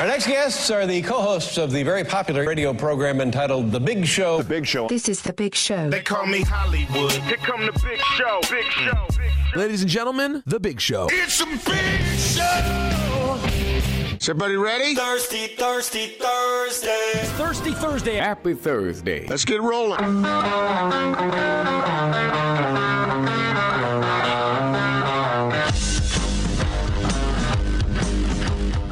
Our next guests are the co-hosts of the very popular radio program entitled The Big Show. The Big Show. This is The Big Show. They call me Hollywood. Here come the big show. Big show. Big show. Ladies and gentlemen, The Big Show. It's a big show. Is everybody ready? Thirsty, thirsty Thursday. Thirsty Thursday. Happy Thursday. Let's get rolling.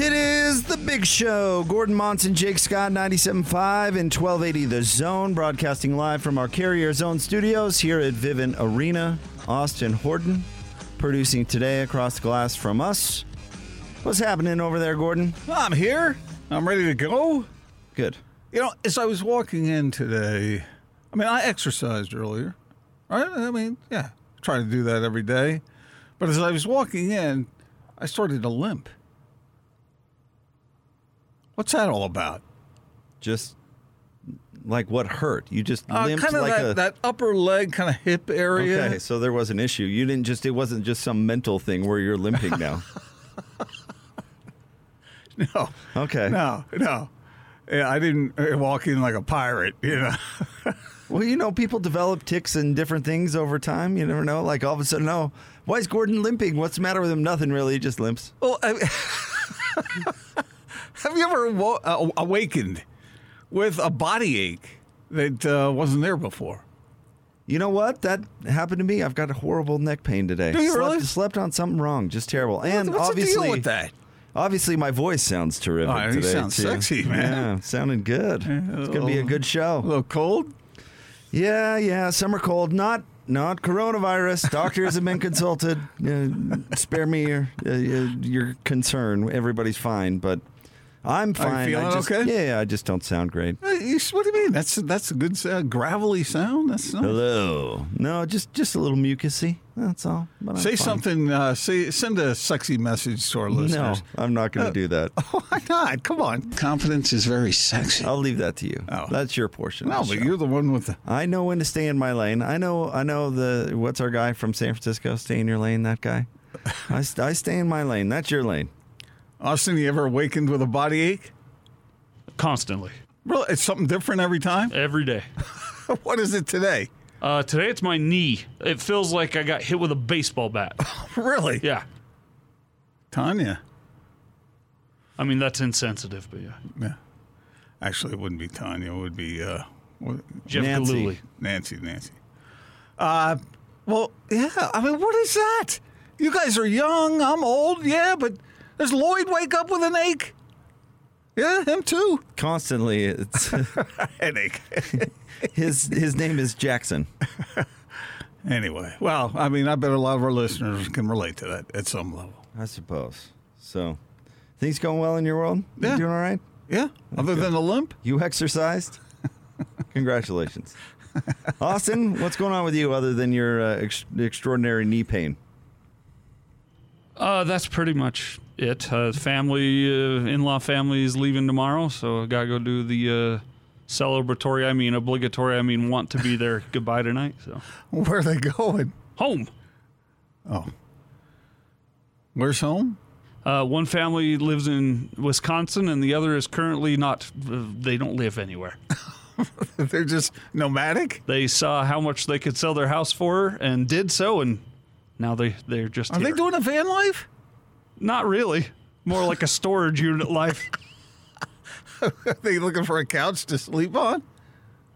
It is the big show. Gordon Monson, Jake Scott, 97.5 and 1280 The Zone, broadcasting live from our Carrier Zone studios here at Vivint Arena. Austin Horton producing today across the glass from us. What's happening over there, Gordon? I'm here. I'm ready to go. Good. You know, as I was walking in today, I mean, I exercised earlier, right? I mean, yeah, try to do that every day. But as I was walking in, I started to limp. What's that all about? Just like what hurt? You just Uh, limped kind of like that, a. that upper leg, kind of hip area. Okay, so there was an issue. You didn't just. It wasn't just some mental thing where you're limping now. No, Okay. no, no. Yeah, I didn't uh, walk in like a pirate, you know. Well, you know, people develop ticks and different things over time. You never know. Like all of a sudden, oh, why is Gordon limping? What's the matter with him? Nothing really. He just limps. Well, I, have you ever wo- uh, awakened with a body ache that uh, wasn't there before? You know what? That happened to me. I've got a horrible neck pain today. Do you slept, really? Slept on something wrong. Just terrible. And What's obviously, the deal with that? obviously, my voice sounds terrific Oh, you today. sound too. sexy, man. Yeah, sounding good. it's gonna be a good show. A little cold. Yeah, yeah. Summer cold. Not not coronavirus. Doctors have been consulted. Uh, spare me your uh, your concern. Everybody's fine, but I'm fine. feeling I just, okay? Yeah, I just don't sound great. Uh, What do you mean? That's that's a good gravelly sound. That's nice. Hello. No, just just a little mucusy. That's all. But Say fine. something. Uh, say send a sexy message to our listeners. No. I'm not going to do that. Oh, why not? Come on. Confidence is very sexy. I'll leave that to you. Oh. That's your portion. No, but show. you're the one with the. I know when to stay in my lane. I know. I know the. What's our guy from San Francisco? Stay in your lane. That guy. I, I stay in my lane. That's your lane. Austin, you ever awakened with a body ache? constantly Really, it's something different every time. every day. what is it today? Uh, today it's my knee. It feels like I got hit with a baseball bat. Really? Yeah, Tonya. I mean that's insensitive, but yeah. Yeah. Actually, it wouldn't be Tonya. It would be uh, what, Jeff Nancy. Gillooly. Nancy. Nancy. Uh, well, yeah. I mean, what is that? You guys are young. I'm old. Yeah, but does Lloyd wake up with an ache? Yeah, him too. Constantly. It's Headache. his his name is Jackson. anyway, well, I mean, I bet a lot of our listeners can relate to that at some level. I suppose. So, things going well in your world? You Yeah. doing all right? Yeah. Other than the limp. You exercised? Congratulations. Austin, what's going on with you other than your uh, ex- extraordinary knee pain? Uh, that's pretty much it. Uh, family, uh, in-law family is leaving tomorrow, so I gotta go do the uh, celebratory. I mean, obligatory. I mean, want to be there goodbye tonight. So Where are they going? home. Oh. Where's home? Uh, one family lives in Wisconsin, and the other is currently not. Uh, they don't live anywhere. They're just nomadic? They saw how much they could sell their house for and did so, and now they they're just. Are they doing a van life? Not really. More like a storage unit life. Are they looking for a couch to sleep on?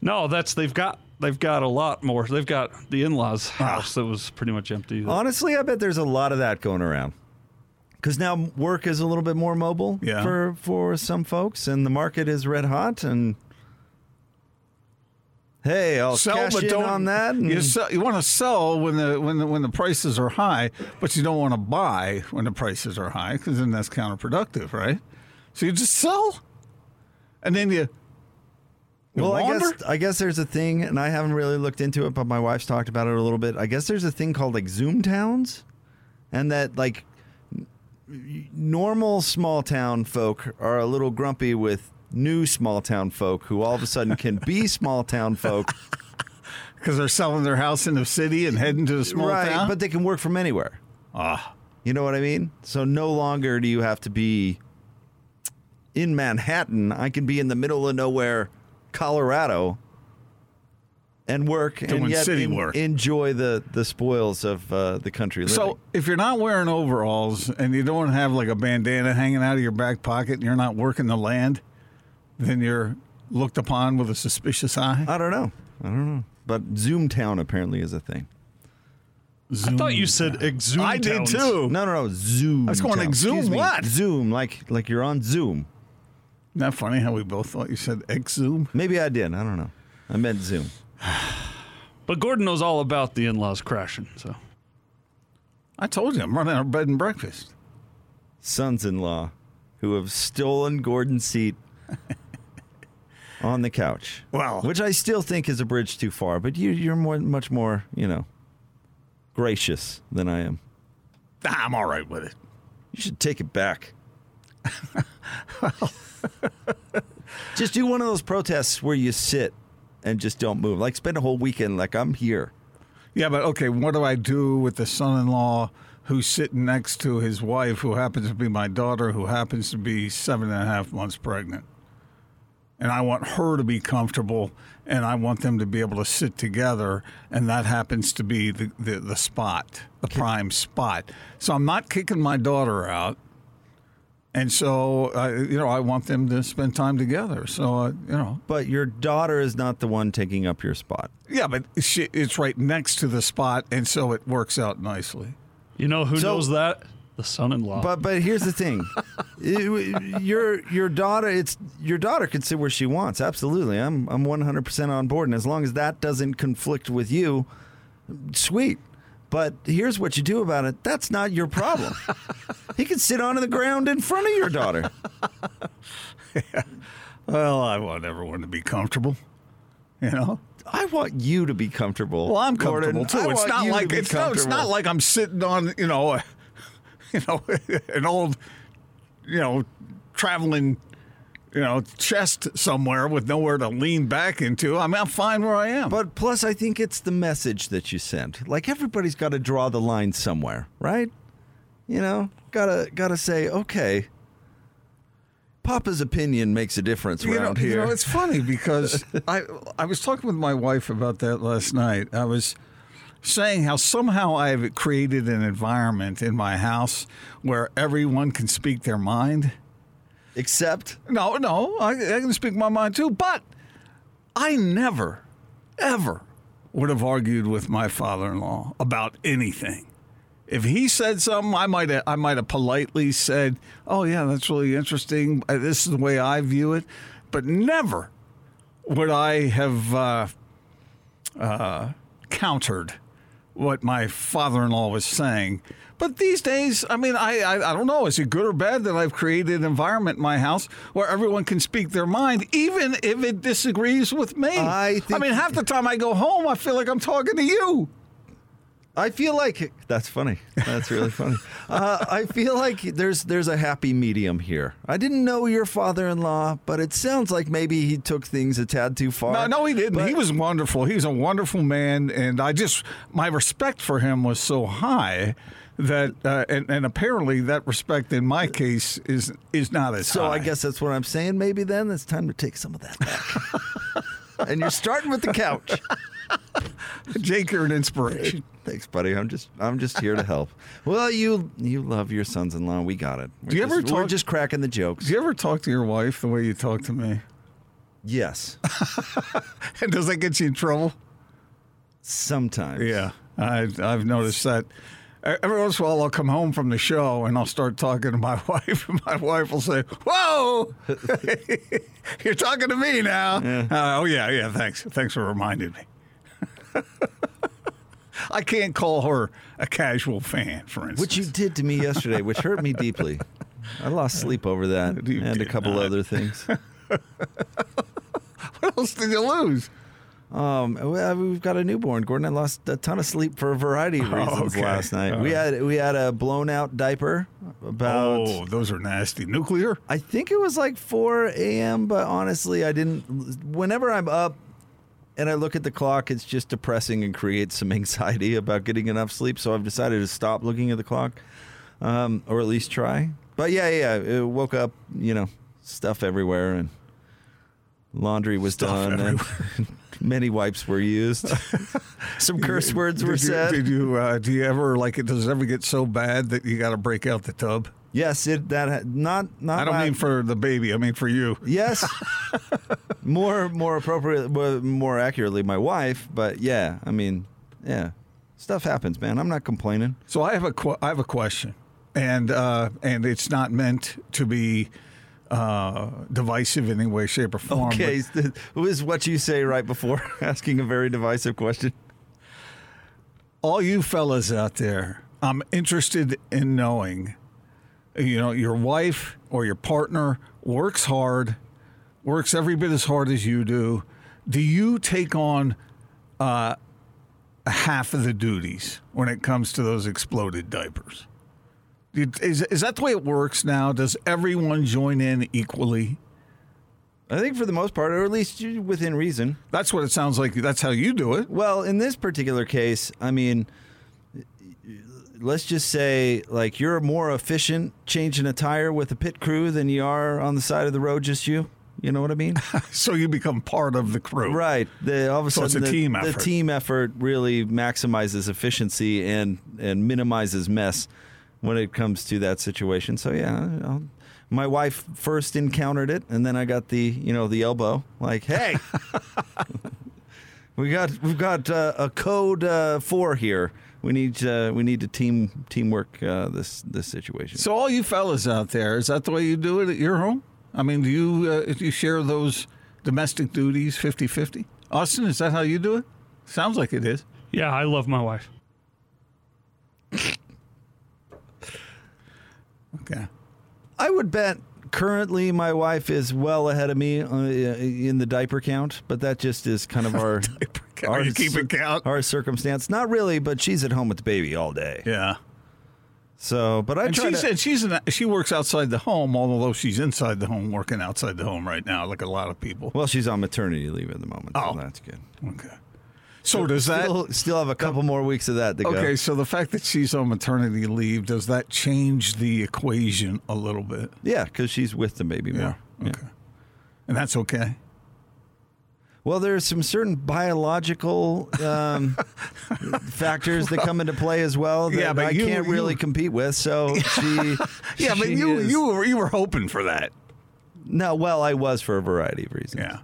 No, that's they've got they've got a lot more. They've got the in-laws ah. house that was pretty much empty. Honestly, I bet there's a lot of that going around. Because now work is a little bit more mobile Yeah. for for some folks, and the market is red hot. And hey, I'll cash in don't, on that. and- You, sell, you want to sell when the when the when the prices are high, but you don't want to buy when the prices are high because then that's counterproductive, right? So you just sell, and then you You Well, I guess I guess there's a thing, and I haven't really looked into it, but my wife's talked about it a little bit. I guess there's a thing called like Zoom towns, and that like normal small town folk are a little grumpy with new small town folk who all of a sudden can be small town folk, because they're selling their house in the city and heading to the small right? town. But they can work from anywhere. Ah. You know what I mean? So no longer do you have to be in Manhattan. I can be in the middle of nowhere, Colorado, and work Doing and yet city work. enjoy the the spoils of uh, the country living. So if you're not wearing overalls and you don't have like a bandana hanging out of your back pocket and you're not working the land, then you're looked upon with a suspicious eye. I don't know. I don't know. But Zoom Town apparently is a thing. I thought you said exhume. I did too. No, no, no. Zoom. I was going, Town. exhume what? Zoom, like like you're on Zoom. Isn't that funny how we both thought you said exhume? Maybe I did. I don't know. I meant Zoom. But Gordon knows all about the in-laws crashing. So I told you I'm running our bed and breakfast. Sons-in-law who have stolen Gordon's seat on the couch. Well- which I still think is a bridge too far. But you, you're more, much more, you know, gracious than I am. I'm all right with it. You should take it back. just do one of those protests where you sit and just don't move. Like spend a whole weekend like I'm here. Yeah, but okay, what do I do with the son-in-law who's sitting next to his wife, who happens to be my daughter, who happens to be seven and a half months pregnant? And I want her to be comfortable, and I want them to be able to sit together, and that happens to be the, the, the spot, the prime spot. So I'm not kicking my daughter out. And so, uh, you know, I want them to spend time together. So, uh, you know, But your daughter is not the one taking up your spot. yeah, but she, it's right next to the spot, and so it works out nicely. you know who So- knows that? The son-in-law. But but here's the thing, It- your your daughter it's your daughter can sit where she wants. Absolutely, I'm I'm 100 percent on board, and as long as that doesn't conflict with you, sweet. But here's what you do about it. That's not your problem. he can sit on the ground in front of your daughter. Well, I want everyone to be comfortable. You know. I want you to be comfortable. Well, I'm Gordon. comfortable too. It's not like it's, no, it's not like I'm sitting on you know, a, you know, an old, you know, traveling, you know, chest somewhere with nowhere to lean back into. I mean, I'm fine where I am. But plus, I think it's the message that you sent. Like everybody's got to draw the line somewhere, right? You know, gotta gotta say, okay, Papa's opinion makes a difference you know, around you know, it's funny because I I was talking with my wife about that last night. I was saying how somehow I've created an environment in my house where everyone can speak their mind. Except, No, no, I, I can speak my mind too. But I never, ever would have argued with my father-in-law about anything. If he said something, I might have, I might have politely said, "Oh yeah, that's really interesting. Uh, This is the way I view it." But never would I have uh, uh, countered what my father-in-law was saying. But these days, I mean, I, I I don't know. Is it good or bad that I've created an environment in my house where everyone can speak their mind, even if it disagrees with me? I think- mean, half the time I go home, I feel like I'm talking to you. I feel like that's funny. That's really funny. Uh, I feel like there's there's a happy medium here. I didn't know your father-in-law, but it sounds like maybe he took things a tad too far. No, no, he didn't. But- he was wonderful. He was a wonderful man, and I just my respect for him was so high that, uh, and, and apparently that respect in my case is is not as high. So high. I guess that's what I'm saying. Maybe then it's time to take some of that back. and you're starting with the couch. Jake, you're an inspiration. Thanks, buddy. I'm just I'm just here to help. Well, you you love your sons-in-law. We got it. We're Do you just, ever We're talk- just cracking the jokes. Do you ever talk to your wife the way you talk to me? Yes, And does that get you in trouble? sometimes. Yeah, I, I've noticed that. Every once in a while, I'll come home from the show and I'll start talking to my wife, and my wife will say, "Whoa, you're talking to me now." Uh, oh yeah, yeah. Thanks, thanks for reminding me. I can't call her a casual fan, for instance. Which you did to me yesterday, which hurt me deeply. I lost sleep over that You and a couple not. other things. what else did you lose? Um, well, we've got a newborn. Gordon, I lost a ton of sleep for a variety of reasons okay. last night. All we right. had we had a blown out diaper about. Oh, those are nasty. Nuclear? I think it was like 4 a.m., but honestly, I didn't. Whenever I'm up and I look at the clock, it's just depressing and creates some anxiety about getting enough sleep. So I've decided to stop looking at the clock, um, or at least try. But yeah, yeah, it woke up, you know, stuff everywhere and laundry was Stuff done and many wipes were used. some curse words were did you, said. Did you? Uh, do you ever like it? Does it ever get so bad that you got to break out the tub? yes, it that not not. I don't my- mean for the baby. I mean for you. Yes. More more appropriate more accurately my wife, but yeah, I mean, yeah. Stuff happens, man. I'm not complaining. So I have a que- I have a question, and uh, and it's not meant to be uh, divisive in any way, shape, or form. Okay, it was what you say right before asking a very divisive question. all you fellas out there, I'm interested in knowing, you know, your wife or your partner works hard, works every bit as hard as you do. Do you take on uh, half of the duties when it comes to those exploded diapers? Is, is that the way it works now? Does everyone join in equally? I think for the most part, or at least within reason. That's what it sounds like. That's how you do it. Well, in this particular case, I mean, let's just say like you're more efficient changing a tire with a pit crew than you are on the side of the road, just you. You know what I mean? So you become part of the crew. Right. The, all of a So sudden, it's a the, team the effort. team effort really maximizes efficiency and and minimizes mess when it comes to that situation. So yeah, I'll, my wife first encountered it, and then I got the you know the elbow. Like, hey, we got we've got uh, a code uh, four here. We need uh, we need to team teamwork uh, this this situation. So all you fellas out there, is that the way you do it at your home? I mean, do you uh, do you share those domestic duties 50-50? Austin, is that how you do it? Sounds like it is. Yeah, I love my wife. Okay. I would bet currently my wife is well ahead of me uh, in the diaper count, but that just is kind of our count. Are you keeping count? Our circumstance, not really, but she's at home with the baby all day. Yeah. So, but I And she said she's an, she works outside the home, although she's inside the home working outside the home right now, like a lot of people. well, she's on maternity leave at the moment. Oh. so that's good. Okay. So does that Still, still have a couple more weeks of that to go. Okay, so the fact that she's on maternity leave, does that change the equation a little bit? Yeah, because she's with the baby more. Yeah. Okay. And that's okay. Well, there's some certain biological um, factors that come into play as well that Yeah, but I you- can't really you- compete with. So she, Yeah, but you is- you were you were hoping for that. no, well, I was for a variety of reasons. Yeah.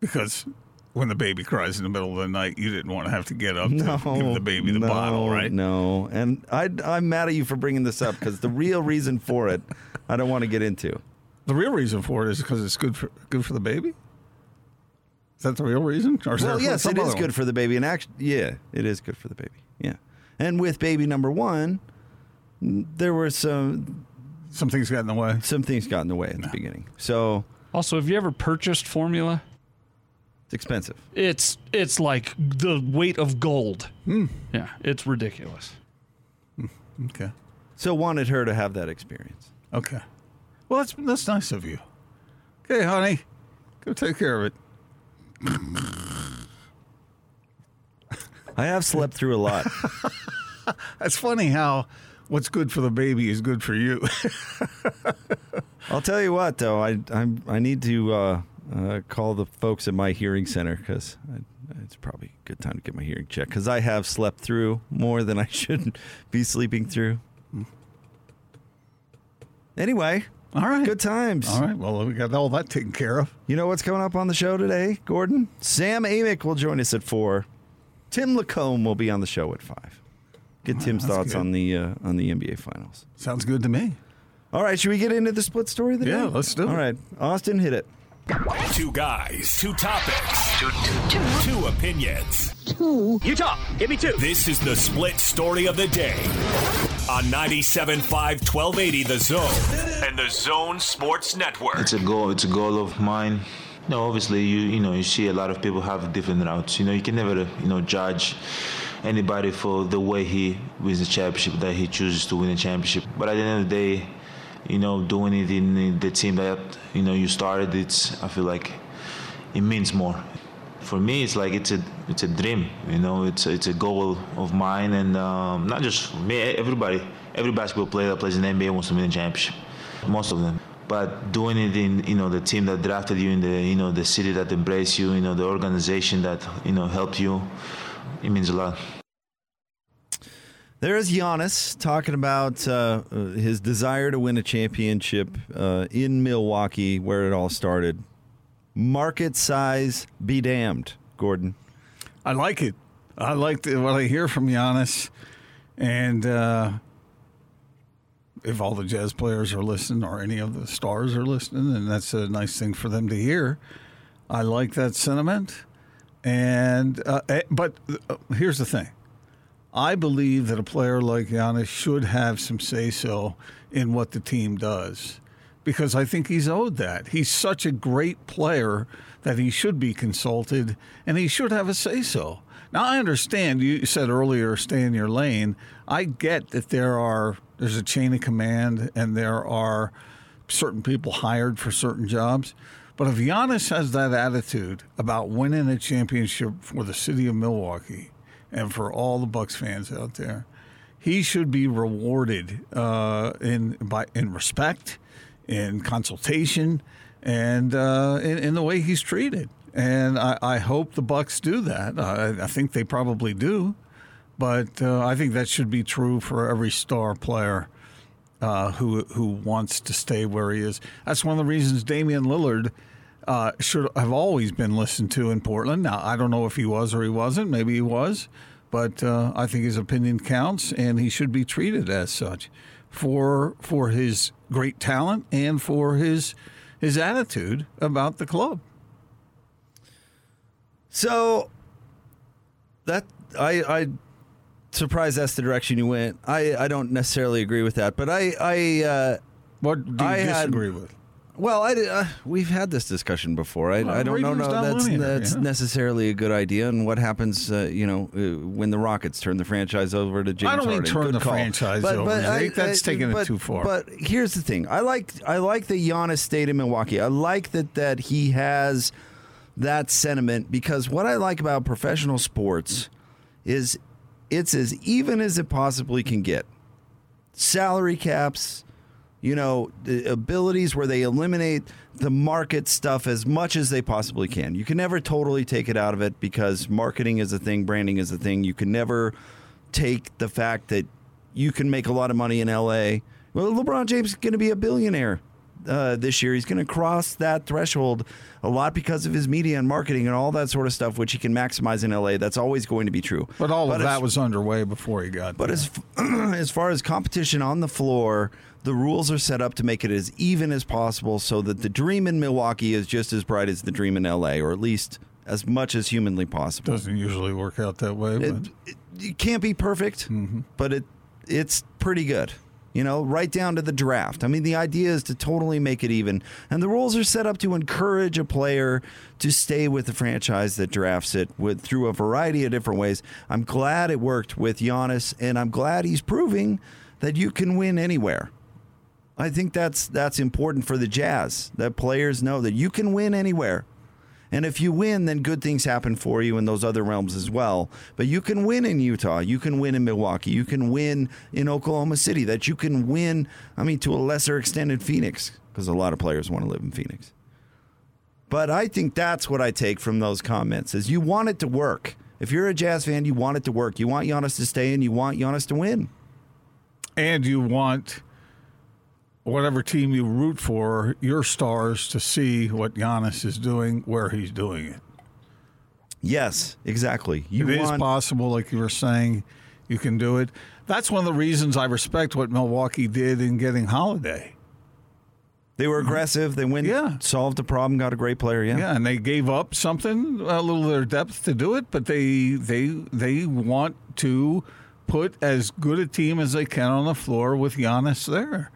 Because when the baby cries in the middle of the night, you didn't want to have to get up No, to give the baby the no, bottle, right? No, and I, I'm mad at you for bringing this up because the real reason for it, I don't want to get into. The real reason for it is because it's good for good for the baby. Is that the real reason? Or is Well, there yes, it is other good for the baby, and actually, yeah, it is good for the baby. Yeah, and with baby number one, there were some Some things got in the way. some things got in the way at the beginning, so Also, have you ever purchased formula? it's expensive. It's it's like the weight of gold. Hmm. Yeah, it's ridiculous. Hmm, okay. So wanted her to have that experience. Okay. Well, that's that's nice of you. Okay, honey, go take care of it. I have slept through a lot. That's funny how what's good for the baby is good for you. I'll tell you what, though, I I'm, I need to uh, uh, call the folks at my hearing center because it's probably a good time to get my hearing checked because I have slept through more than I should be sleeping through. Anyway, All right. good times. All right. Well, we got all that taken care of. You know what's coming up on the show today, Gordon? Sam Amick will join us at four. Tim Lacombe will be on the show at five. Get Tim's that's thoughts good. on the uh, on the NBA Finals. Sounds good to me. All right, should we get into the split story of the day? Yeah, day? let's do it. All right, Austin, hit it. Two guys, two topics, two, two opinions. You talk. Give me two. This is the split story of the day on 97.5 1280 The Zone and The Zone Sports Network. It's a goal. It's a goal of mine No, obviously you you know you see a lot of people have different routes. You know you can never you know judge anybody for the way he wins the championship that he chooses to win a championship. But at the end of the day, you know doing it in the team that you know you started, it's I feel like it means more. For me, it's like it's a it's a dream. You know, it's a, it's a goal of mine, and um, not just me. Everybody, every basketball player that plays in the NBA wants to win a championship. Most of them but doing it in you know the team that drafted you in the you know the city that embraced you you know the organization that you know helped you it means a lot There is Giannis talking about uh, his desire to win a championship uh, in Milwaukee, where it all started. Market size, be damned, Gordon. I like it. I like the, what I hear from Giannis, and uh, if all the jazz players are listening or any of the stars are listening, and that's a nice thing for them to hear. I like that sentiment, and uh, eh, but uh, here's the thing: I believe that a player like Giannis should have some say so in what the team does because I think he's owed that. He's such a great player that he should be consulted and he should have a say so. Now I understand you said earlier stay in your lane. I get that there are there's a chain of command and there are certain people hired for certain jobs. But if Giannis has that attitude about winning a championship for the city of Milwaukee and for all the Bucks fans out there, he should be rewarded uh, in by in respect, in consultation, and uh, in, in the way he's treated. And I, I hope the Bucks do that. I, I think they probably do, but uh, I think that should be true for every star player uh, who who wants to stay where he is. That's one of the reasons Damian Lillard uh, should have always been listened to in Portland. Now I don't know if he was or he wasn't. Maybe he was, but uh, I think his opinion counts, and he should be treated as such for for his great talent and for his his attitude about the club. So that I I surprised that's the direction you went. I I don't necessarily agree with that, but I I uh, what do you I had- with? Well, I, uh, we've had this discussion before. I, Well, I don't know. No, that's that's yeah. necessarily a good idea. And what happens, uh, you know, uh, when the Rockets turn the franchise over to James I don't mean Harden? turn Good the call. franchise over, Jake. That's taking it too far. But here's the thing: I like I like that Giannis stayed in Milwaukee. I like that that he has that sentiment because what I like about professional sports is it's as even as it possibly can get. Salary caps, you know, the abilities where they eliminate the market stuff as much as they possibly can. You can never totally take it out of it because marketing is a thing, branding is a thing. You can never take the fact that you can make a lot of money in LA. Well, LeBron James is going to be a billionaire uh, this year. He's going to cross that threshold a lot because of his media and marketing and all that sort of stuff, which he can maximize in LA. That's always going to be true. But all of as- that was underway before he got but there. as as far as competition on the floor, the rules are set up to make it as even as possible, so that the dream in Milwaukee is just as bright as the dream in LA, or at least as much as humanly possible. doesn't usually work out that way. It, But it, it can't be perfect, but it it's pretty good. You know, right down to the draft. I mean, the idea is to totally make it even, and the rules are set up to encourage a player to stay with the franchise that drafts it with through a variety of different ways. I'm glad it worked with Giannis, and I'm glad he's proving that you can win anywhere. I think that's that's important for the Jazz that players know that you can win anywhere. And if you win, then good things happen for you in those other realms as well. But you can win in Utah. You can win in Milwaukee. You can win in Oklahoma City. That you can win, I mean, to a lesser extent in Phoenix, because a lot of players want to live in Phoenix. But I think that's what I take from those comments is you want it to work. If you're a Jazz fan, you want it to work. You want Giannis to stay and you want Giannis to win. and you want whatever team you root for, your stars to see what Giannis is doing, where he's doing it. Yes, exactly. You It is want possible, like you were saying, you can do it. That's one of the reasons I respect what Milwaukee did in getting Holiday. they were aggressive. They went, Yeah. solved the problem, got a great player. Yeah. Yeah, and they gave up something, a little of their depth to do it, but they they they want to put as good a team as they can on the floor with Giannis there,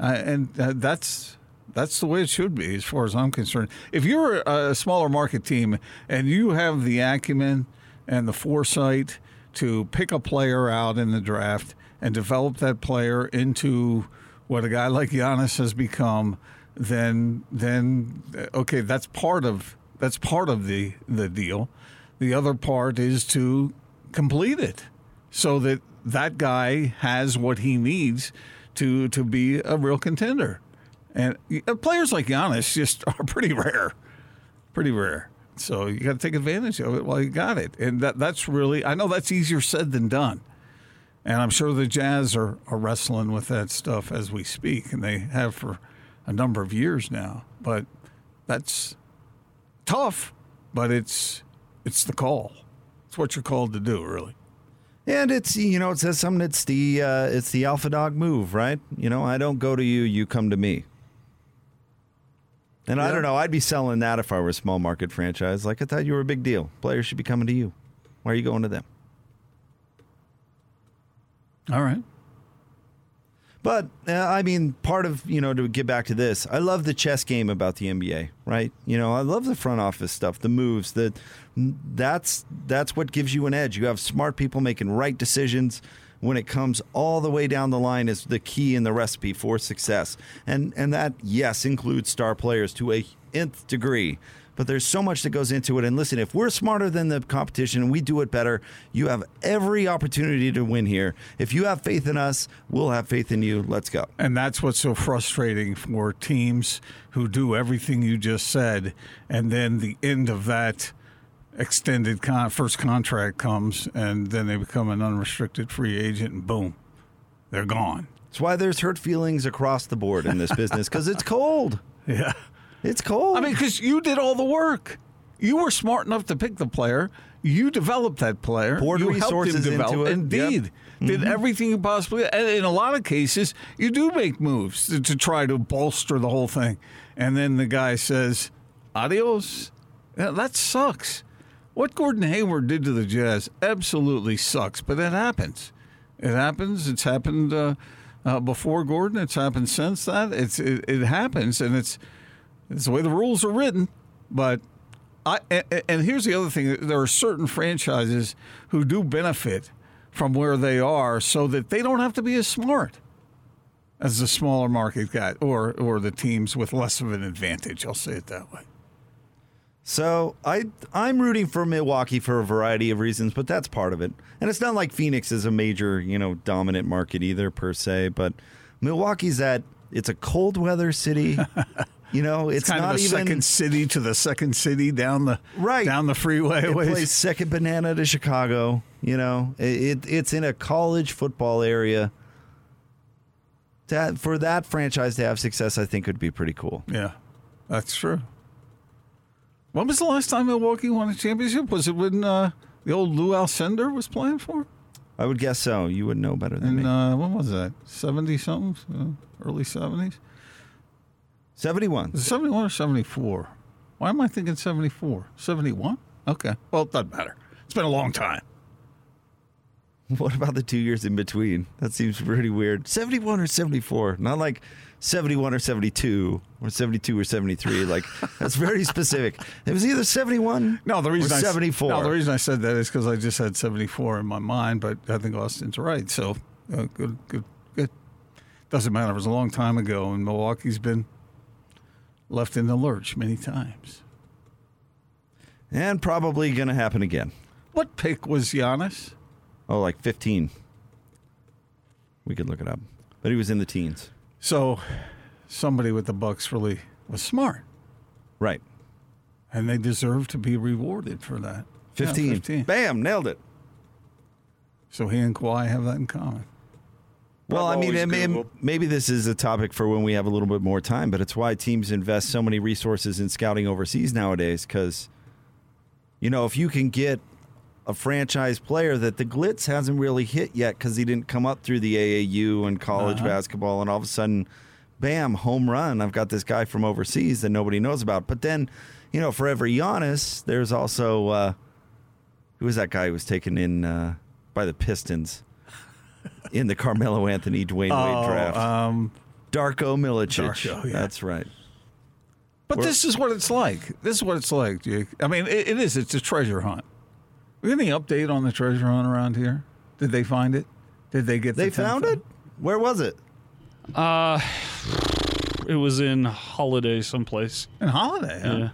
uh, and uh, that's That's the way it should be, as far as I'm concerned. If you're a smaller market team and you have the acumen and the foresight to pick a player out in the draft and develop that player into what a guy like Giannis has become, then then okay, that's part of that's part of the the deal. The other part is to complete it so that that guy has what he needs to to be a real contender. And uh, players like Giannis just are pretty rare, pretty rare. So you got to take advantage of it while you got it. And that that's really I know that's easier said than done. And I'm sure the Jazz are, are wrestling with that stuff as we speak, and they have for a number of years now. But that's tough, but it's it's the call. It's what you're called to do, really. And it's you know it says something. It's the uh, it's the alpha dog move, right? You know, I don't go to you, you come to me. And I don't know. I'd be selling that if I were a small market franchise. Like I thought you were a big deal. Players should be coming to you. Why are you going to them? All right. But uh, I mean, part of you know to get back to this, I love the chess game about the NBA, right? You know, I love the front office stuff, the moves. That that's that's what gives you an edge. You have smart people making right decisions when it comes all the way down the line is the key in the recipe for success. And and that yes includes star players to a nth degree. But there's so much that goes into it. And listen, if we're smarter than the competition and we do it better, you have every opportunity to win here. If you have faith in us, we'll have faith in you. Let's go. And that's what's so frustrating for teams who do everything you just said, and then the end of that extended con- first contract comes, and then they become an unrestricted free agent, and boom, they're gone. That's why there's hurt feelings across the board in this business because it's cold. Yeah. It's cold. I mean, because you did all the work. You were smart enough to pick the player. You developed that player. Poured you helped resources him into develop. it. Indeed, Yep. did Mhm. everything you possibly. And in a lot of cases, you do make moves to, to try to bolster the whole thing, and then the guy says, "Adios." Yeah, that sucks. What Gordon Hayward did to the Jazz absolutely sucks, but it happens. It happens. It's happened uh, uh, before Gordon. It's happened since that. It's it, it happens, and it's it's the way the rules are written. But I and, and here's the other thing: there are certain franchises who do benefit from where they are, so that they don't have to be as smart as the smaller market guy or or the teams with less of an advantage. I'll say it that way. So I I'm rooting for Milwaukee for a variety of reasons, but that's part of it. And it's not like Phoenix is a major, you know, dominant market either per se, but Milwaukee's that it's a cold weather city. You know, it's, It's, kind not of a even second city to the second city down the right down the freeway. It ways. plays second banana to Chicago. You know, it, it it's in a college football area. That for that franchise to have success, I think would be pretty cool. Yeah, that's true. When was the last time Milwaukee won a championship? Was it when uh, the old Lou Alcindor was playing for? I would guess so. You would know better than And me. uh, when was that? Seventy something, uh, early seventies. Seventy-one. Seventy one or seventy four? Why am I thinking seventy four? Seventy one. Okay. Well, it doesn't matter. It's been a long time. What about the two years in between? That seems pretty weird. 71 or 74. Not like 71 or 72 or 72 or 73. Like, that's very specific. It was either 71 No, the reason or I 74. No, the reason I said that is because I just had seventy four in my mind, but I think Austin's right. So uh, good, good, good. Doesn't matter. It was a long time ago, and Milwaukee's been left in the lurch many times. and probably going to happen again. What pick was Giannis? Oh, like 15. We could look it up. But he was in the teens. So somebody with the Bucks really was smart, Right. and they deserve to be rewarded for that. Yeah, 15. 15. Bam, nailed it. So he and Kawhi have that in common. Well, I mean, may, maybe this is a topic for when we have a little bit more time, but it's why teams invest so many resources in scouting overseas nowadays. Because, you know, if you can get a franchise player that the glitz hasn't really hit yet because he didn't come up through the AAU and college basketball, and all of a sudden, bam, home run. I've got this guy from overseas that nobody knows about. But then, you know, for every Giannis, there's also uh, who was that guy who was taken in uh, by the Pistons in the Carmelo Anthony Dwyane Wade draft? um, Darko Milicic. Darko, yeah. That's right. But this is what it's like. This is what it's like, Jake. I mean, it, it is. It's a treasure hunt. Any update on the treasure hunt around here? Did they find it? Did they get? The They the found it? Where was it? Uh, it was in Holladay someplace. in Holladay. Huh? Yeah.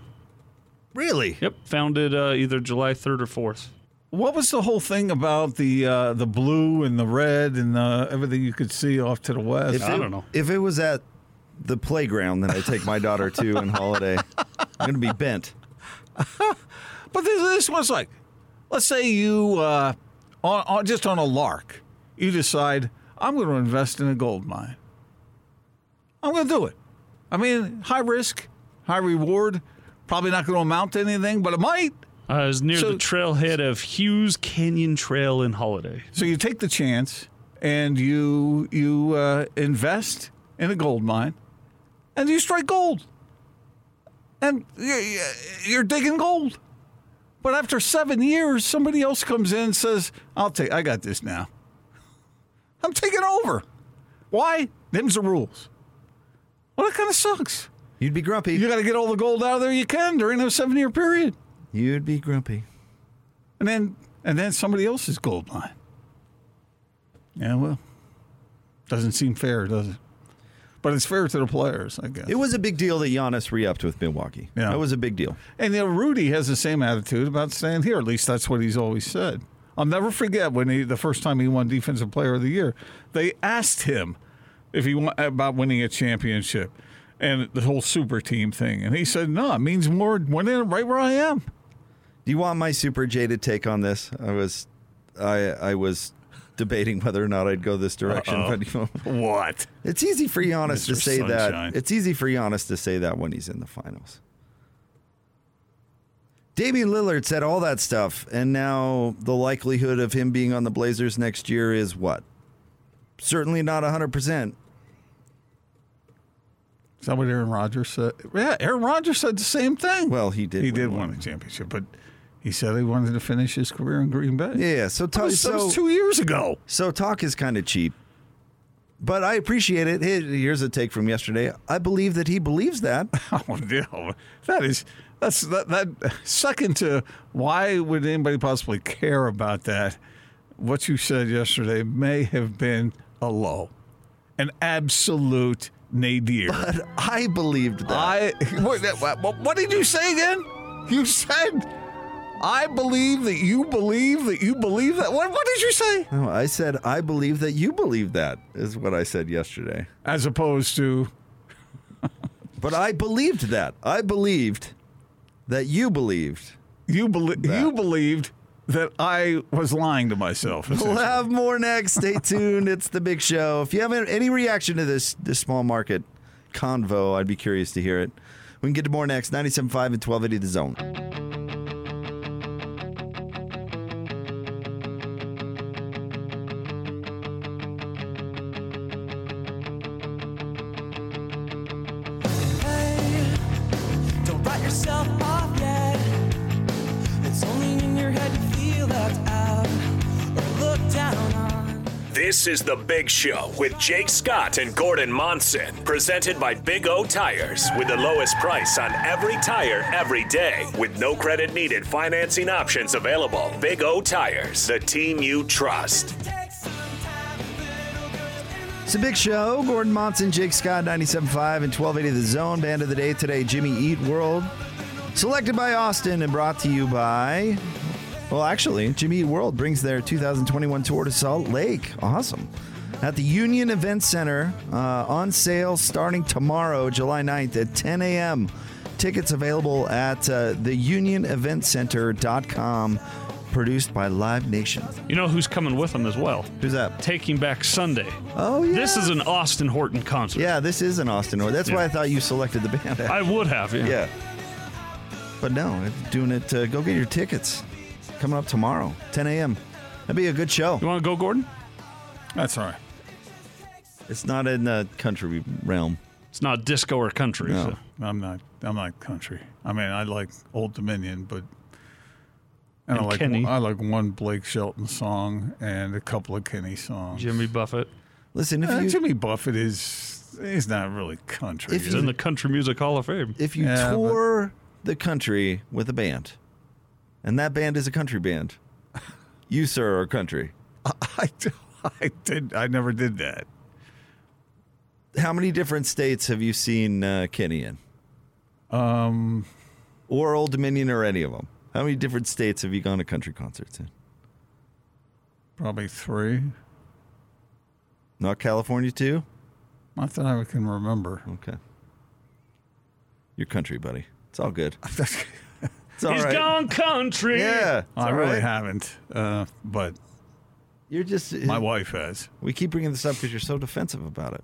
Really? Yep. Found it uh, either July 3rd or 4th. What was the whole thing about the uh, the blue and the red and uh, everything you could see off to the west? If I it, don't know. If it was at the playground that I take my daughter to in Holladay, I'm going to be bent. But this, this was like, let's say you, uh, on, on just on a lark, you decide I'm going to invest in a gold mine. I'm going to do it. I mean, high risk, high reward. Probably not going to amount to anything, but it might. Uh, it was near So- the trailhead of Hughes Canyon Trail in Holladay. So you take the chance and you you uh, invest in a gold mine, and you strike gold, and you- you're digging gold. But after seven years, somebody else comes in and says, "I'll take. I got this now. I'm taking over. Why? Them's the rules. Well, that kind of sucks. You'd be grumpy. You got to get all the gold out of there you can during a seven-year period, You'd be grumpy. and then and then somebody else's gold mine. Yeah, well, doesn't seem fair, does it? But it's fair to the players, I guess. It was a big deal that Giannis re-upped with Milwaukee. Yeah. That was a big deal. And you know, Rudy has the same attitude about staying here. At least that's what he's always said. I'll never forget when he the first time he won Defensive Player of the Year. They asked him if he wa- about winning a championship and the whole super team thing, and he said, "No, it means more winning right where I am." Do you want my super jaded take on this? I was, I, I was debating whether or not I'd go this direction. Uh-oh. But you know, What? it's easy for Giannis to say Sunshine. that. It's easy for Giannis to say that when he's in the finals. Damian Lillard said all that stuff, and now the likelihood of him being on the Blazers next year is what? Certainly not 100%. Is that what Aaron Rodgers said? Yeah, Aaron Rodgers said the same thing. Well, he did He win did one. win a championship, but he said he wanted to finish his career in Green Bay. Yeah, so, talk, was, that so, was two years ago. so talk is kind of cheap. But I appreciate it. Here- Here's a take from yesterday. I believe that he believes that. Oh no, that is that's that that second to why would anybody possibly care about that? What you said yesterday may have been a low, an absolute nadir. But I believed that. I what, what, what did you say again? You said I believe that you believe that you believe that. What, what did you say? No, I said I believe that you believe that is what I said yesterday. As opposed to But I believed that. I believed that you believed. you believe That. you believed that I was lying to myself. We'll have more next. Stay tuned. It's the big show. If you have any reaction to this this small market convo, I'd be curious to hear it. We can get to more next. 97.5 and 1280 The Zone. This is The Big Show with Jake Scott and Gordon Monson, presented by Big O Tires, with the lowest price on every tire every day, with no credit needed financing options available. Big O Tires, the team you trust. It's a big show. Gordon Monson, Jake Scott, 97.5 and 1280 The Zone. Band of the day today, Jimmy Eat World. Selected by Austin and brought to you by, well, actually, Jimmy Eat World brings their 2021 tour to Salt Lake. Awesome. At the Union Event Center, uh, on sale starting tomorrow, July 9th at 10 a.m. Tickets available at uh, theunioneventcenter.com. Produced by Live Nation. You know who's coming with them as well? Who's that? Taking Back Sunday. Oh, yeah. This is an Austin Horton concert. Yeah, this is an Austin. Or that's why I thought you selected the band. I would have, yeah. Yeah. But no, doing it. Uh, go get your tickets. Coming up tomorrow, 10 a.m. That'd be a good show. You want to go, Gordon? That's all right. It's not in the country realm. It's not disco or country. No. so- I'm not. I'm not country. I mean, I like Old Dominion, but and, I like Kenny. I like one Blake Shelton song and a couple of Kenny songs. Jimmy Buffett. Listen, if Uh, you Jimmy Buffett is he's not really country. If He's in the Country Music Hall of Fame. if you Yeah, but- tour the country with a band, and that band is a country band, you sir are country. I, I did. I never did that. How many different states have you seen uh, Kenny in, Um, or Old Dominion, or any of them? How many different states have you gone to country concerts in? probably three. Not California too. Not that I can remember. Okay. You're country, buddy. It's all good. It's all He's right. gone country. Yeah, I all really right. haven't, uh, but You're just my wife has. We keep bringing this up because you're so defensive about it.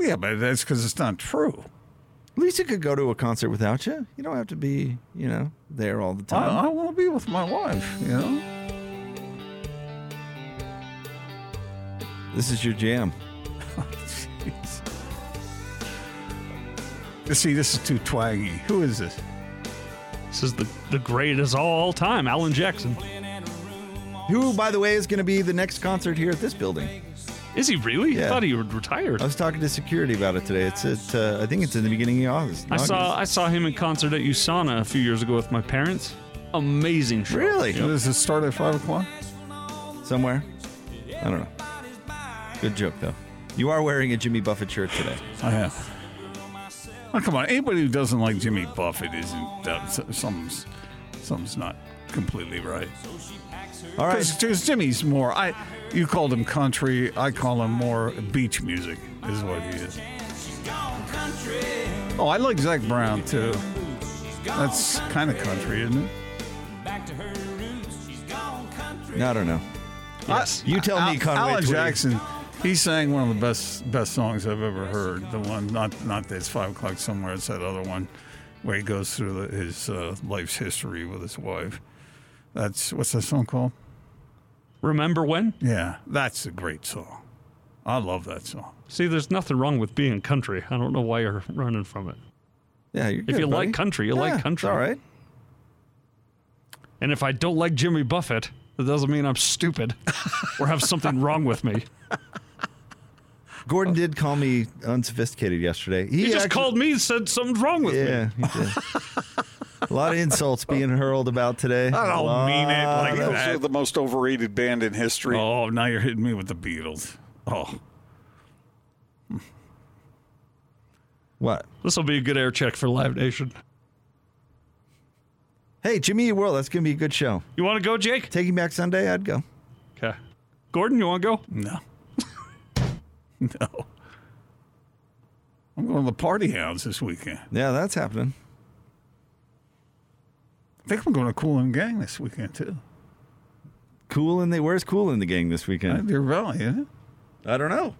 Yeah, but that's because it's not true. You could go to a concert without you. You don't have to be, you know, there all the I, time. I want to be with my wife. You know. This is your jam. Jeez. See, this is too twangy. Who is this? This is the, the greatest of all time, Alan Jackson. Who, by the way, is going to be the next concert here at this building? Is he really? Yeah. I thought he was retired. I was talking to security about it today. It's at, uh, I think it's in the beginning of August. I saw I saw him in concert at USANA a few years ago with my parents. Amazing show. Really? Yep. Does it start at five o'clock? somewhere. I don't know. Good joke though. You are wearing a Jimmy Buffett shirt today. I have. Oh, come on. Anybody who doesn't like Jimmy Buffett isn't. Uh, something's, something's not completely right. All right. Because Jimmy's more. I. You called him country. I call him more beach music. Is what he is. Oh, I like Zac Brown too. That's kind of country, isn't it? I don't know. Yes. You tell me, Al- Conway. Alan. Jackson. He sang one of the best best songs I've ever heard. The one, not not this five o'clock somewhere. It's that other one where he goes through the, his uh, life's history with his wife. That's what's that song called? Remember when? Yeah, that's a great song. I love that song. See, there's nothing wrong with being country. I don't know why you're running from it. Yeah, you're If good, you buddy. like country, you Yeah, like it's country. all right. And if I don't like Jimmy Buffett, that doesn't mean I'm stupid or have something wrong with me. Gordon did call me unsophisticated yesterday. He, just actually- called me and said something's wrong with me. Yeah, me. he did. a lot of insults being hurled about today. I don't A mean it lot like of- that. Beatles are the most overrated band in history. Oh, now you're hitting me with the Beatles. Oh, What? This will be a good air check for Live Nation. Hey, Jimmy Eat World. That's gonna be a good show. You want to go, Jake? Taking Back Sunday, I'd go. Okay. Gordon, you want to go? no, no. I'm going to the Party Hounds this weekend. Yeah, that's happening. I think I'm going to Cool and Gang this weekend too. Cool in the where's Cool in the gang this Uh, weekend? Deer Valley, isn't it? I don't know.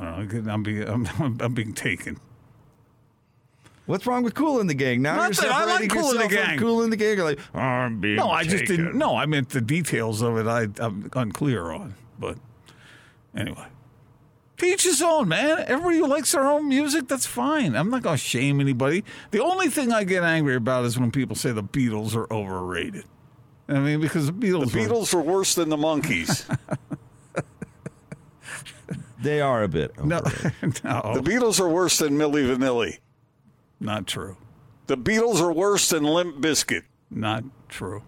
I don't know. I'm being, I'm, I'm being taken. What's wrong with Cool in the gang? Now Nothing. you're I like separating Kool and the Gang. Cool in the gang. You're like, "Oh, I'm being No, I just didn't. No, I meant the details of it. I, I'm unclear on. But anyway, to each his own, man. Everybody who likes their own music, that's fine. I'm not going to shame anybody. The only thing I get angry about is when people say the Beatles are overrated. I mean, because the Beatles, The were- Beatles are worse than the Monkees. They are a bit. no, overrated. no, the Beatles are worse than Milli Vanilli. not true. The Beatles are worse than Limp Bizkit. Not true.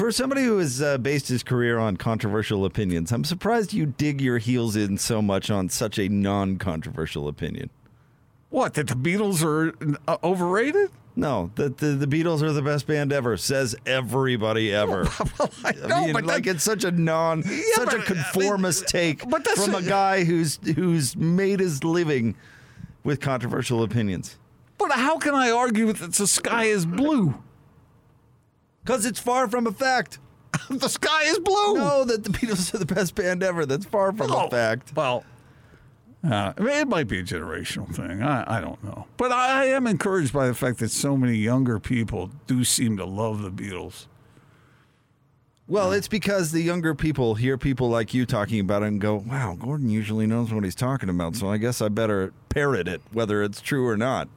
For somebody who has uh, based his career on controversial opinions, I'm surprised you dig your heels in so much on such a non-controversial opinion. What? That the Beatles are uh, overrated? No, that the, the Beatles are the best band ever, says everybody ever. well, I, know, mean, but like that- it's such a non, such but, I a mean, conformist take but that's from a a- guy who's who's made his living with controversial opinions. But how can I argue that the sky is blue? Because it's far from a fact. the sky is blue. No, that the Beatles are the best band ever. That's far from Oh, a fact. Well, uh, I mean, it might be a generational thing. I, I don't know. But I, I am encouraged by the fact that so many younger people do seem to love the Beatles. Well, it's because the younger people hear people like you talking about it and go, wow, Gordon usually knows what he's talking about, so I guess I better parrot it, whether it's true or not.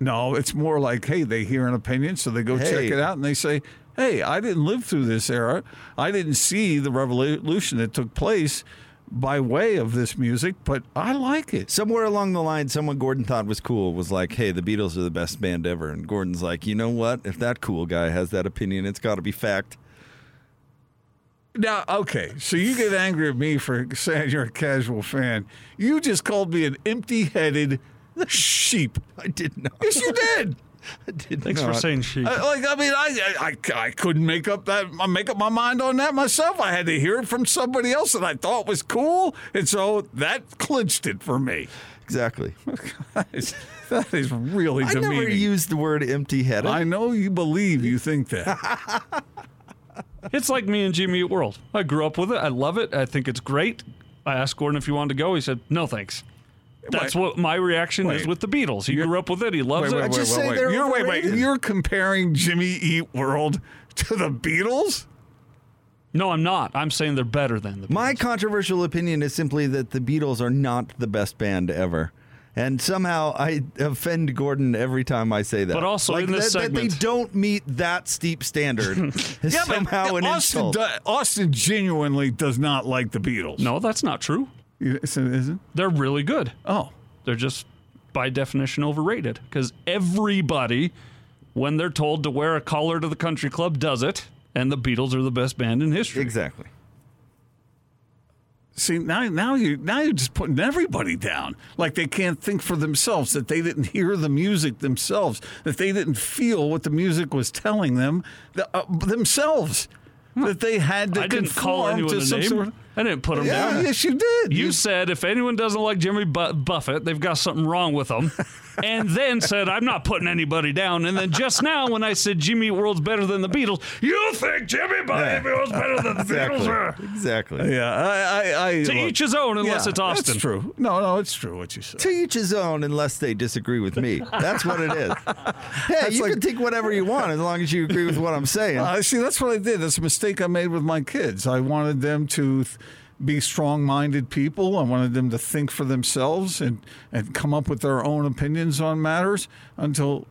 No, it's more like, hey, they hear an opinion, so they go check it out and they say, hey, I didn't live through this era. I didn't see the revolution that took place by way of this music, but I like it. Somewhere along the line, someone Gordon thought was cool was like, "Hey, the Beatles are the best band ever," and Gordon's like, "You know what? If that cool guy has that opinion, it's got to be fact." Now, okay, so you get angry at me for saying you're a casual fan. You just called me an empty-headed sheep. I did not. Yes, you did. I did Thanks for saying she. I, like I mean, I, I I couldn't make up that make up my mind on that myself. I had to hear it from somebody else that I thought was cool, and so that clinched it for me. exactly. that, is, that is really I demeaning. never used the word empty-headed. I know you believe you think that. It's like me and Jimmy Eat World. I grew up with it. I love it. I think it's great. I asked Gordon if he wanted to go. He said, no, thanks. That's what my reaction is with the Beatles. He grew up with it. He loves wait, it. wait, wait, just wait, say wait. they're You're, wait, wait. You're comparing Jimmy Eat World to the Beatles? No, I'm not. I'm saying they're better than the Beatles. My controversial opinion is simply that the Beatles are not the best band ever. And somehow I offend Gordon every time I say that. But also like in this that, that they don't meet that steep standard is somehow an Austin, insult. do- Austin genuinely does not like the Beatles. No, that's not true. You- is it? They're really good. Oh. They're just, by definition, overrated. Because everybody, when they're told to wear a collar to the country club, does it. And the Beatles are the best band in history. Exactly. See now, now you now you're just putting everybody down. Like they can't think for themselves. That they didn't hear the music themselves. That they didn't feel what the music was telling them th- uh, themselves. That they had to I didn't call conform anyone to a some name. sort of- I didn't put them Yeah, down. yes, you did. You said if anyone doesn't like Jimmy Bu- Buffett, they've got something wrong with them. and then said, I'm not putting anybody down. And then just now, when I said Jimmy World's better than the Beatles, you think Jimmy Buffett was better than the Beatles Exactly. were. Exactly. Yeah, I, I, I To look, each his own, unless yeah, it's Austin. That's true. No, no, it's true what you said. To each his own, unless they disagree with me. That's what it is. Hey, you like- can think whatever you want as long as you agree with what I'm saying. Uh, see, that's what I did. That's a mistake I made with my kids. I wanted them to th- be strong-minded people. I wanted them to think for themselves and and come up with their own opinions on matters until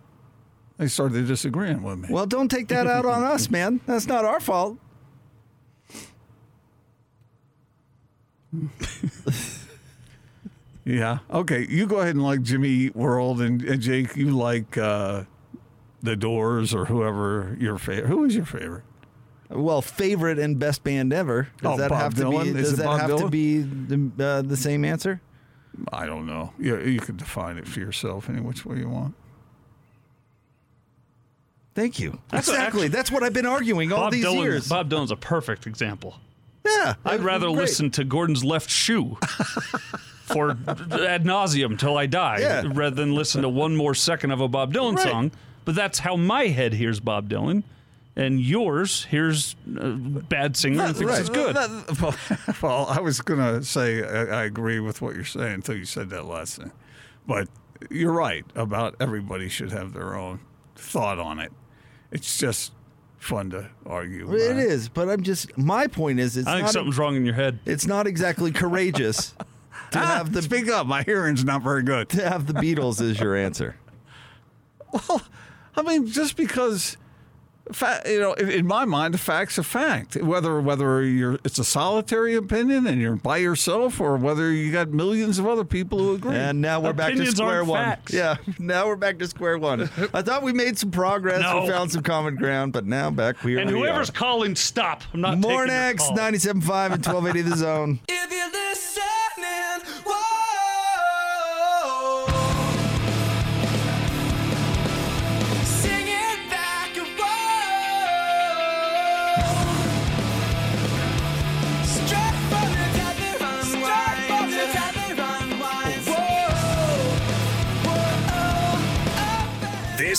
they started disagreeing with me. well, don't take that out on us, man. That's not our fault. Yeah. Okay. You go ahead and like Jimmy Eat World, and, and Jake, you like uh, the Doors or whoever your favorite. Who is your favorite? Well, favorite and best band ever. Does Oh, that Bob have to Dylan? be? Does that Bob have to be the, uh, the same answer? I don't know. You, you can define it for yourself any which way you want. Thank you. That's exactly. actually- That's what I've been arguing all Bob these Dylan, years. Bob Dylan's a perfect example. yeah, I'd rather great. listen to Gordon's left shoe for ad nauseum till I die Yeah. rather than listen to one more second of a Bob Dylan Right. song. But that's how my head hears Bob Dylan. And yours here's uh, bad singer and thinks it's good. Well, well, I was going to say I, I agree with what you're saying until you said that last thing. But you're right about everybody should have their own thought on it. It's just fun to argue. It about. is, but I'm just. My point is, it's I think not. something's wrong in your head. It's not exactly courageous to Ah, have the speak up. My hearing's not very good. to have the Beatles is your answer. Well, I mean, just because, fa- you know, in, in my mind, a fact's a fact. Whether whether you're it's a solitary opinion and you're by yourself, or whether you got millions of other people who agree. And now we're back to square one. facts. Yeah, now we're back to square one. I thought we made some progress. No. We found some common ground, but now back here And whoever's calling, stop. I'm not taking your Mornex, call. 97.5 and 1280 The Zone. If you're listening,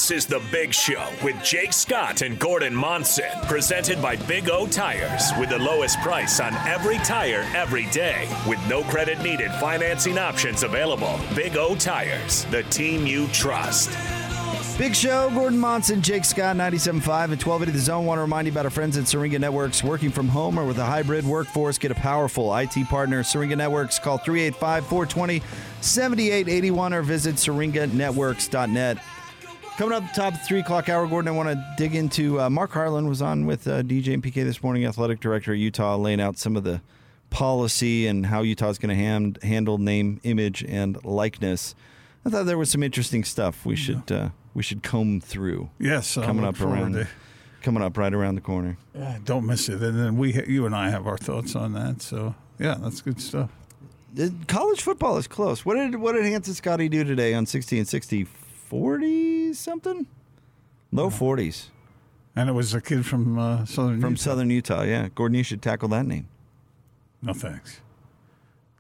This is The Big Show with Jake Scott and Gordon Monson, presented by Big O Tires, with the lowest price on every tire every day, with no credit needed financing options available. Big O Tires, the team you trust. Big show, Gordon Monson, Jake Scott, 97.5 and 1280 The Zone. Want to remind you about our friends at Syringa Networks. Working from home or with a hybrid workforce, get a powerful IT partner. Syringa Networks, call 385 420 7881 or visit syringanetworks.net. Coming up top 3 o'clock hour, Gordon, I want to dig into uh, Mark Harlan was on with uh, DJ and PK this morning, athletic director at Utah, laying out some of the policy and how Utah's going to hand, handle name, image, and likeness. I thought there was some interesting stuff we should uh, we should comb through. Yes, I coming up around to- coming up right around the corner. Yeah, don't miss it. And then we, you and I, have our thoughts on that. So yeah, that's good stuff. College football is close. What did what did Hanson Scotty do today on 60 and 60? 40 something? Low 40s. And it was a kid from uh, Southern From Utah. Southern Utah, yeah. Gordon, you should tackle that name. No thanks.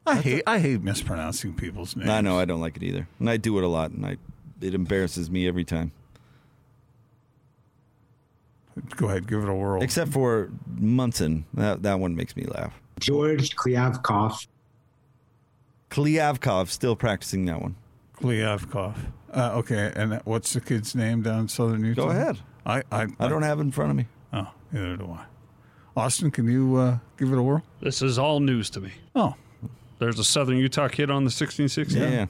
I hate I hate mispronouncing people's names. I know I don't like it either, and I do it a lot, and I it embarrasses me every time. Go ahead, give it a whirl. Except for Munson, that that one makes me laugh. George Klyavkov. Klyavkov still practicing that one. Klyavkov. Uh, okay, and what's the kid's name down in Southern Utah? Go ahead. I I, I don't have it in front of me. Oh, neither do I. Austin, can you uh, give it a whirl? This is all news to me. Oh, There's a Southern Utah kid on the 1660. Yeah. yeah.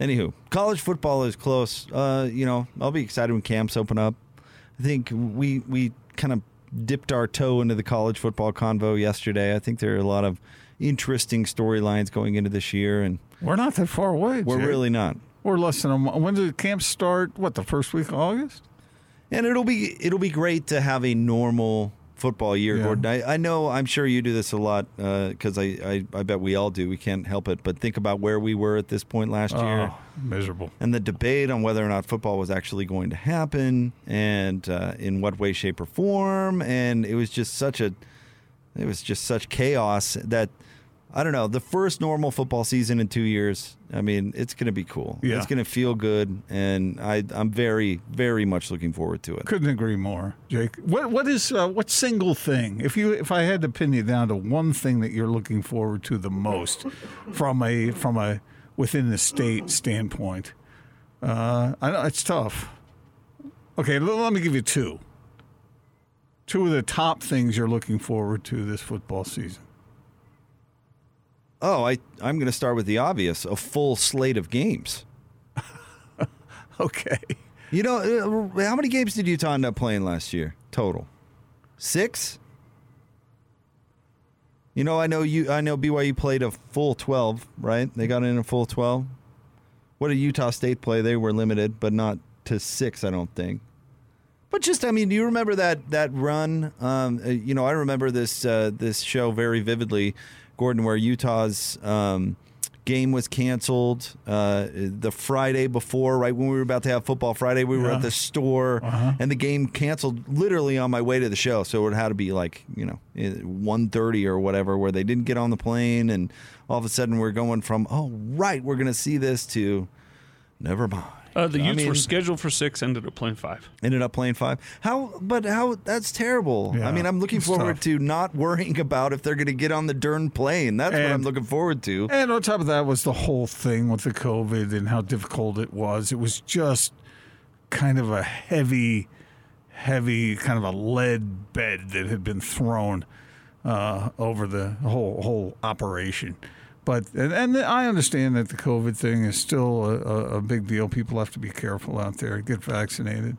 Anywho, college football is close. Uh, you know, I'll be excited when camps open up. I think we we kind of dipped our toe into the college football convo yesterday. I think there are a lot of interesting storylines going into this year, and we're not that far away. we're Jay. really not. We're less than a month. When does the camp start? What the first week of August? And it'll be it'll be great to have a normal football year, Yeah. Gordon. I, I know I'm sure you do this a lot because I, I I bet we all do. We can't help it, but think about where we were at this point last year. Oh, miserable. and the debate on whether or not football was actually going to happen and uh, in what way shape or form and it was just such a it was just such chaos that i don't know the first normal football season in two years i mean it's going to be cool Yeah. it's going to feel good and I, i'm very very much looking forward to it Couldn't agree more, Jake. What what is uh, what single thing? If you if I had to pin you down to one thing that you're looking forward to the most from a from a within the state standpoint, uh, I know it's tough. Okay, l- let me give you two. Two of the top things you're looking forward to this football season. Oh I, i'm going to start with the obvious a full slate of games Okay. you know uh, how many games did utah end up playing last year total six You know, I know you. I know BYU played a full twelve, right? They got in a full twelve. What did Utah State play? They were limited, but not to six, I don't think. But just, I mean, do you remember that that run? Um, uh, you know, I remember this uh, this show very vividly, Gordon, where Utah's um, game was canceled uh, the Friday before, right when we were about to have football Friday. We were at the store, Uh-huh. and the game canceled literally on my way to the show. So it had to be like you know one thirty or whatever, where they didn't get on the plane, and all of a sudden we're going from oh right, we're going to see this to never mind. Uh, the I Utes mean- were scheduled for six, ended up playing five. Ended up playing five. How? But how? That's terrible. Yeah, I mean, I'm looking forward tough. to not worrying about if they're going to get on the darn plane. That's what I'm looking forward to. And on top of that was the whole thing with the COVID and how difficult it was. It was just kind of a heavy, heavy, kind of a lead bed that had been thrown uh, over the whole whole operation. But and, and I understand that the COVID thing is still a, a, big deal. People have to be careful out there. Get vaccinated.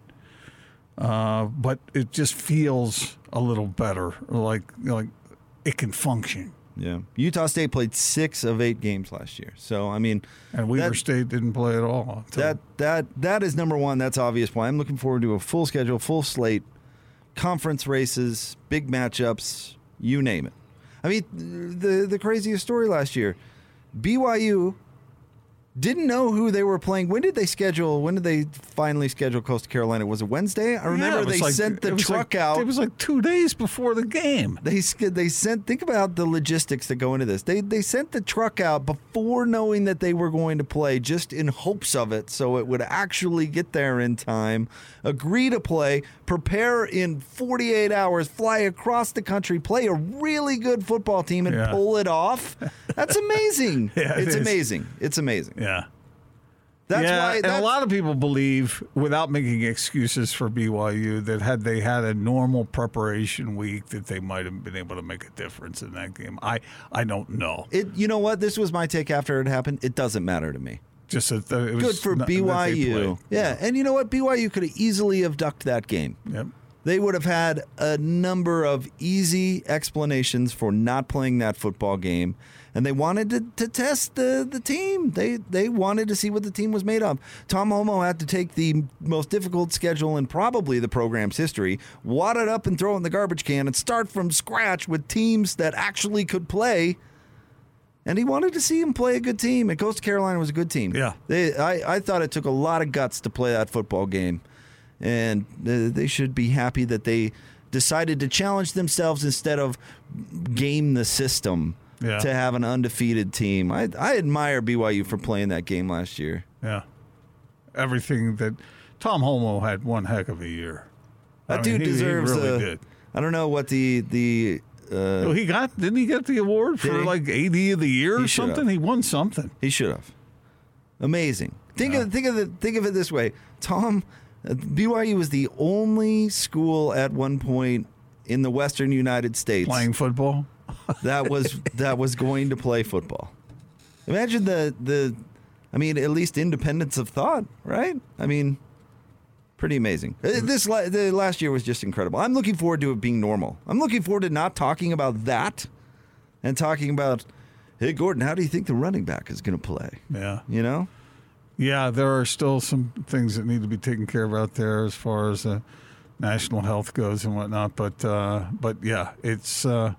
Uh, but it just feels a little better, like like it can function. Yeah. Utah State played six of eight games last year. So I mean, And Weber that- State didn't play at all. that that that is number one. That's obvious. Why I'm looking forward to a full schedule, full slate, conference races, big matchups, you name it. I mean, the the craziest story last year, BYU didn't know who they were playing. When did they schedule? When did they finally schedule Coastal Carolina? Was it Wednesday? I remember Yeah, they like- sent the truck like- out. It was like two days before the game. They they sent. Think about the logistics that go into this. They they sent the truck out before knowing that they were going to play, just in hopes of it, so it would actually get there in time. Agree to play, prepare in 48 hours, fly across the country, play a really good football team, and Yeah. pull it off. That's amazing. Yeah, it it's is. amazing. It's amazing. Yeah. That's yeah, why. and That's, a lot of people believe, without making excuses for BYU, that had they had a normal preparation week, that they might have been able to make a difference in that game. I, I don't know. it. You know what? This was my take after it happened. It doesn't matter to me. Just that uh, it was Good for not- BYU. played. Yeah, and you know what? BYU could have easily have ducked that game. Yep. they would have had a number of easy explanations for not playing that football game. And they wanted to, to test the, the team. They they wanted to see what the team was made of. Tom Holmoe had to take the most difficult schedule in probably the program's history, wad it up and throw it in the garbage can, and start from scratch with teams that actually could play. And he wanted to see him play a good team. And Coastal Carolina was a good team. Yeah. They, I, I thought it took a lot of guts to play that football game. And they should be happy that they decided to challenge themselves instead of game the system Yeah. to have an undefeated team. I, I admire BYU for playing that game last year. Yeah. Everything that Tom Holmoe had one heck of a year. That I dude mean, he- he deserves really a. did. I don't know what the the. Uh, Well, he got didn't he get the award for he? like AD of the year or should have. something? He won something. He should have. Amazing. Think of think of it think of it this way. Tom uh, BYU was the only school at one point in the western United States Playing football. that was that was going to play football. Imagine the the I mean at least independence of thought, right? I mean pretty amazing. Uh, This the last year was just incredible. I'm looking forward to it being normal. I'm looking forward to not talking about that and talking about hey Gordon, how do you think the running back is going to play? Yeah. You know? Yeah, there are still some things that need to be taken care of out there as far as uh, national health goes and whatnot. But uh, but yeah, it's uh,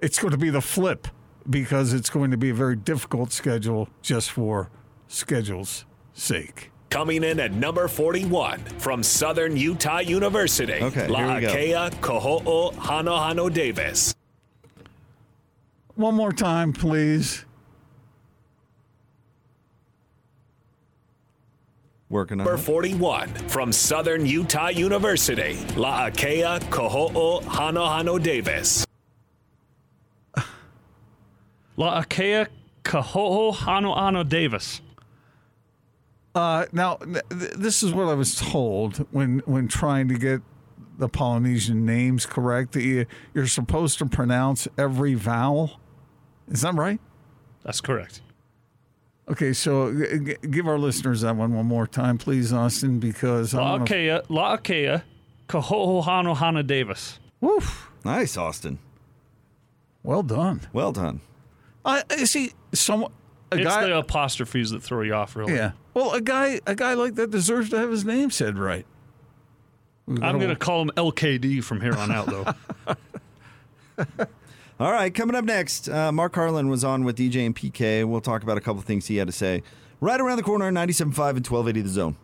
it's going to be the flip because it's going to be a very difficult schedule just for schedule's sake. Coming in at number 41 from Southern Utah University, Okay, here we go. La'akea Koho'o Hanohano Davis. One more time, please. Working on Number it. 41 from Southern Utah University, La'akea Koho'o Hanohano Davis. La'akea Kahoho Hano Ano Davis. Uh, now, th- th- this is what I was told when when trying to get the Polynesian names correct. That you, you're supposed to pronounce every vowel. Is that right? That's correct. Okay, so g- g- give our listeners that one one more time, please, Austin, because I don't know if- La'akea La'akea Kahoho Hano Hana Davis. Woof. Nice, Austin. Well done. Well done. I I see some a it's guy. the apostrophes that throw you off, really. yeah. Well, a guy a guy like that deserves to have his name said right. I'm going to call him LKD from here on out, though. All right, coming up next, uh, Mark Harlan was on with DJ and PK. We'll talk about a couple things he had to say. Right around the corner, 97.5 and 1280 The Zone.